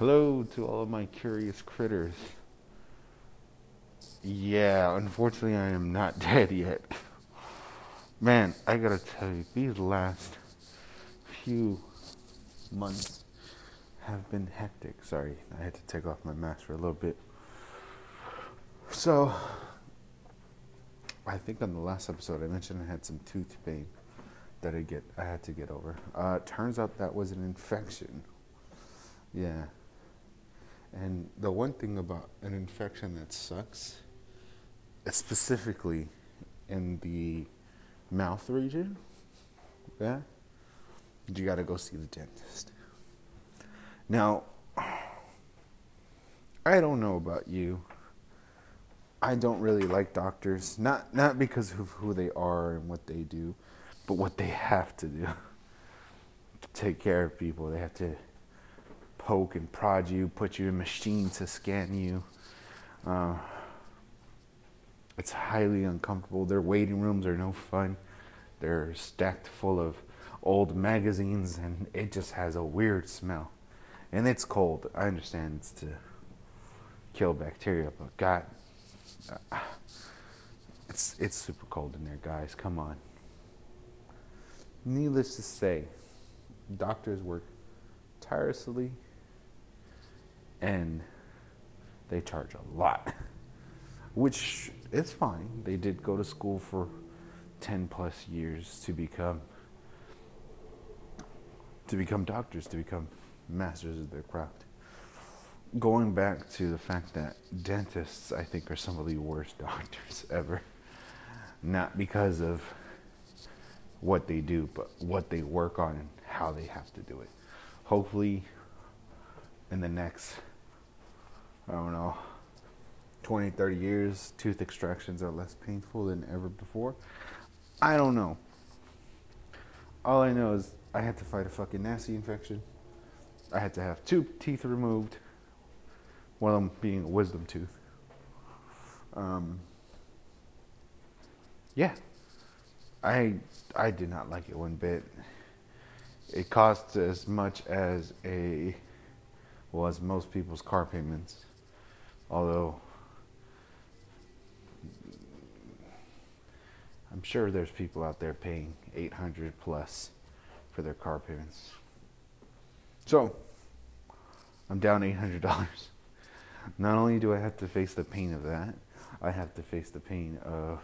Hello to all of my curious critters. Yeah, unfortunately, I am not dead yet. Man, I gotta tell you, these last few months have been hectic. Sorry, I had to take off my mask for a little bit. So, I think on the last episode I mentioned I had some tooth pain that I get I had to get over. Uh, turns out that was an infection. Yeah. And the one thing about an infection that sucks, specifically in the mouth region, yeah, you got to go see the dentist. Now, I don't know about you. I don't really like doctors, not not because of who they are and what they do, but what they have to do to take care of people. They have to poke and prod you, put you in machines to scan you. Uh, it's highly uncomfortable. Their waiting rooms are no fun. They're stacked full of old magazines, and it just has a weird smell. And it's cold. I understand it's to kill bacteria, but God, uh, it's it's super cold in there, guys. Come on. Needless to say, doctors work tirelessly and they charge a lot, which is fine. They did go to school for 10 plus years to become to become doctors, to become masters of their craft. Going back to the fact that dentists, I think, are some of the worst doctors ever. Not because of what they do, but what they work on and how they have to do it. Hopefully, in the next I don't know, 20, 30 years, tooth extractions are less painful than ever before. I don't know. All I know is I had to fight a fucking nasty infection. I had to have two teeth removed, one of them being a wisdom tooth. Um, yeah, I I did not like it one bit. It cost as much as a well as most people's car payments Although I'm sure there's people out there paying 800 plus for their car payments. So I'm down $800. Not only do I have to face the pain of that, I have to face the pain of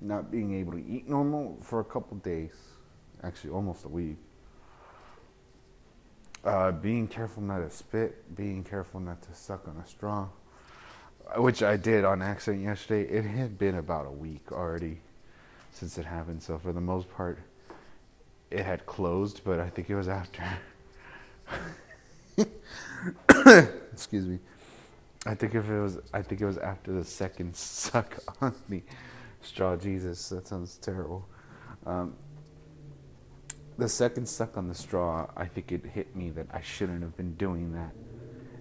not being able to eat normal for a couple days, actually almost a week. Uh, being careful not to spit, being careful not to suck on a straw, which I did on accident yesterday. It had been about a week already since it happened, so for the most part, it had closed, but I think it was after. Excuse me. I think if it was, I think it was after the second suck on the straw. Jesus, that sounds terrible. Um, the second suck on the straw, I think it hit me that I shouldn't have been doing that.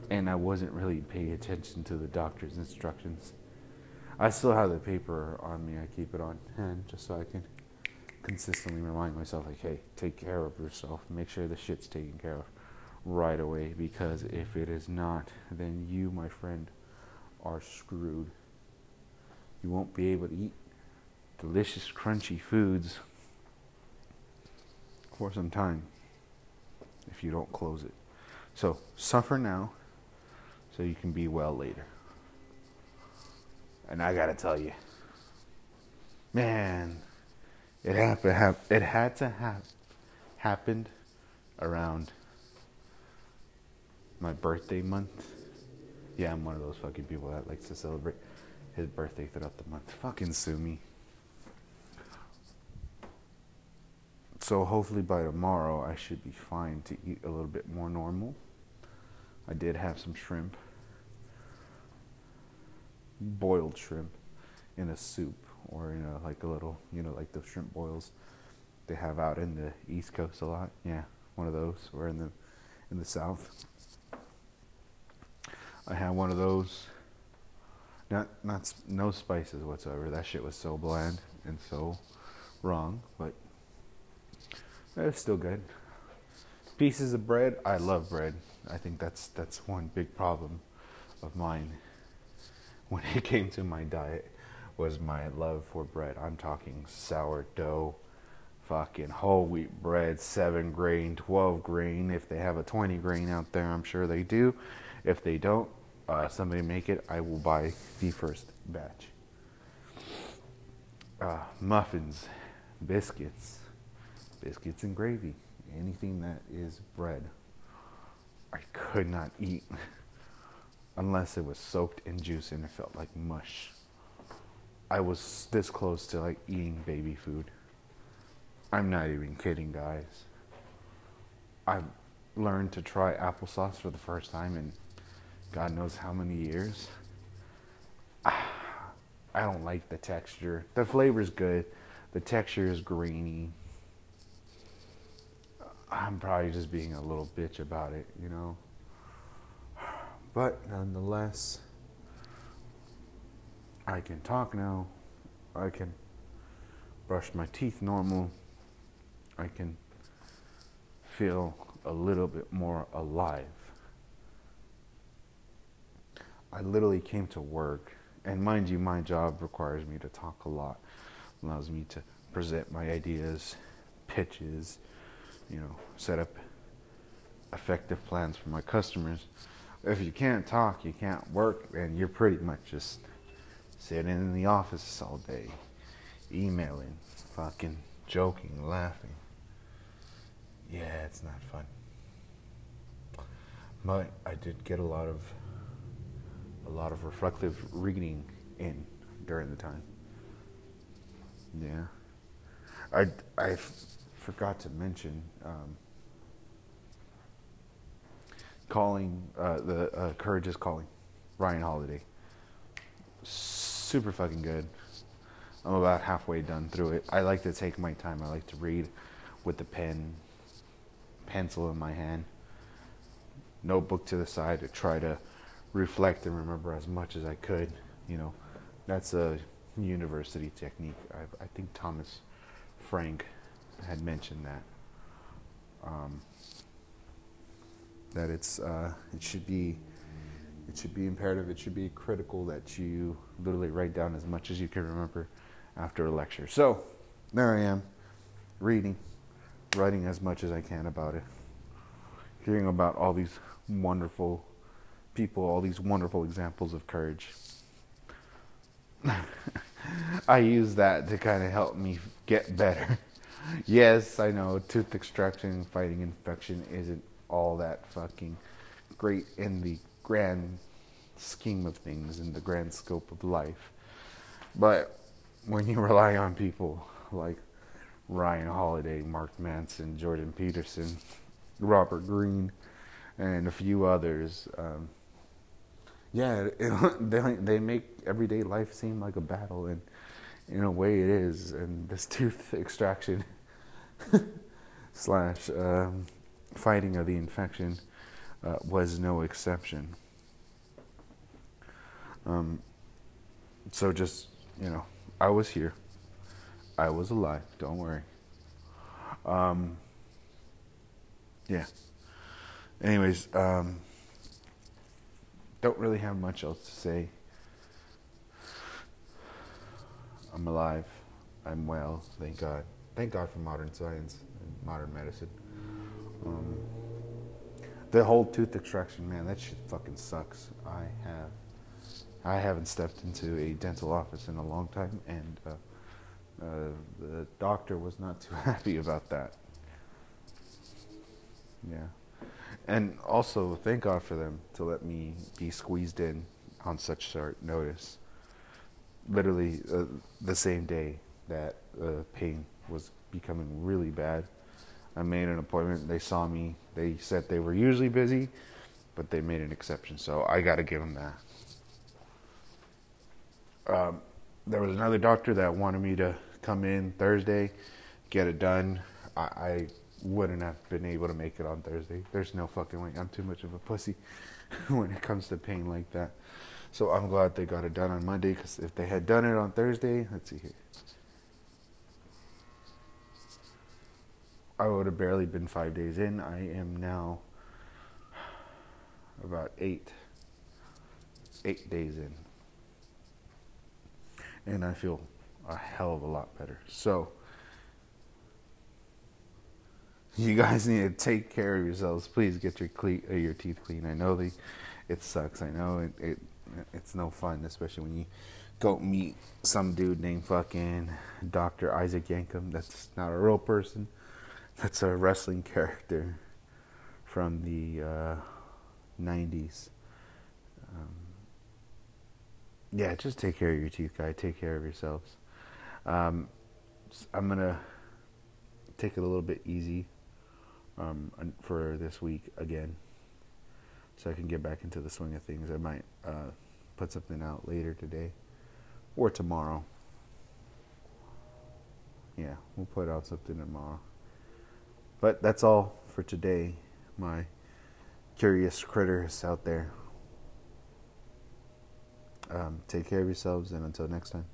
And I wasn't really paying attention to the doctor's instructions. I still have the paper on me. I keep it on hand just so I can consistently remind myself, like, hey, take care of yourself. Make sure the shit's taken care of right away. Because if it is not, then you, my friend, are screwed. You won't be able to eat delicious, crunchy foods for some time if you don't close it. So suffer now so you can be well later. And I gotta tell you, man, it happened. It had to have happened around my birthday month. Yeah, I'm one of those fucking people that likes to celebrate his birthday throughout the month. Fucking sue me. So hopefully by tomorrow I should be fine to eat a little bit more normal. I did have some shrimp, boiled shrimp, in a soup or in a like a little, you know, like the shrimp boils they have out in the East Coast a lot. Yeah, one of those. Or in the in the South. I had one of those. Not not no spices whatsoever. That shit was so bland and so wrong, but it's still good. pieces of bread. I love bread. I think that's that's one big problem of mine when it came to my diet was my love for bread. I'm talking sourdough, fucking whole wheat bread, 7 grain, 12 grain. If they have a 20 grain out there, I'm sure they do. If they don't, uh, somebody make it, I will buy the first batch. Uh, muffins, biscuits, biscuits and gravy, anything that is bread. I could not eat unless it was soaked in juice and it felt like mush. I was this close to like eating baby food. I'm not even kidding, guys. I learned to try applesauce for the first time in God knows how many years. I don't like the texture. The flavor's good. The texture is grainy. I'm probably just being a little bitch about it, you know. But nonetheless, I can talk now. I can brush my teeth normal. I can feel a little bit more alive. I literally came to work, and mind you, my job requires me to talk a lot, allows me to present my ideas, pitches, you know, set up effective plans for my customers if you can't talk, you can't work, and you're pretty much just sitting in the office all day, emailing, fucking joking, laughing. Yeah, it's not fun. But I did get a lot of a lot of reflective reading in during the time. Yeah, I I forgot to mention. Um, calling uh, the uh, Courage is Calling, Ryan Holiday. Super fucking good. I'm about halfway done through it. I like to take my time. I like to read with the pen, pencil in my hand, notebook to the side to try to reflect and remember as much as I could. You know, that's a university technique. I, I think Thomas Frank had mentioned that. Um, that it's uh, it should be it should be imperative. It should be critical that you literally write down as much as you can remember after a lecture. So there I am, reading, writing as much as I can about it, hearing about all these wonderful people, all these wonderful examples of courage. I use that to kind of help me get better. yes, I know tooth extraction, fighting infection isn't all that fucking great in the grand scheme of things, in the grand scope of life. But when you rely on people like Ryan Holiday, Mark Manson, Jordan Peterson, Robert Greene, and a few others, um, yeah, it, they they make everyday life seem like a battle, and in a way it is. And this tooth extraction slash um, fighting of the infection uh, was no exception. Um, so just, you know, I was here. I was alive. Don't worry. Um, yeah. Anyways, um, don't really have much else to say. I'm alive. I'm well. Thank God. Thank God for modern science and modern medicine. Um, the whole tooth extraction, man, that shit fucking sucks. I have, I haven't stepped into a dental office in a long time, and uh, uh, the doctor was not too happy about that. Yeah, and also thank God for them to let me be squeezed in on such short notice. Literally uh, the same day that uh, pain was becoming really bad I made an appointment. They saw me. They said they were usually busy, but they made an exception. So I got to give them that. Um, there was another doctor that wanted me to come in Thursday, get it done. I, I wouldn't have been able to make it on Thursday. There's no fucking way. I'm too much of a pussy when it comes to pain like that. So I'm glad they got it done on Monday because if they had done it on Thursday, let's see here. I would have barely been five days in. I am now about eight, eight days in, and I feel a hell of a lot better. So you guys need to take care of yourselves. Please get your cle- uh, your teeth clean. I know they, it sucks. I know it, it it's no fun, especially when you go meet some dude named fucking Dr. Isaac Yankem. That's not a real person. That's a wrestling character from the uh, 90s. Um, yeah, just take care of your teeth, guy. Take care of yourselves. Um, I'm going to take it a little bit easy um, for this week again so I can get back into the swing of things. I might uh, put something out later today or tomorrow. Yeah, we'll put out something tomorrow. But that's all for today, my curious critters out there. Um, take care of yourselves, and until next time.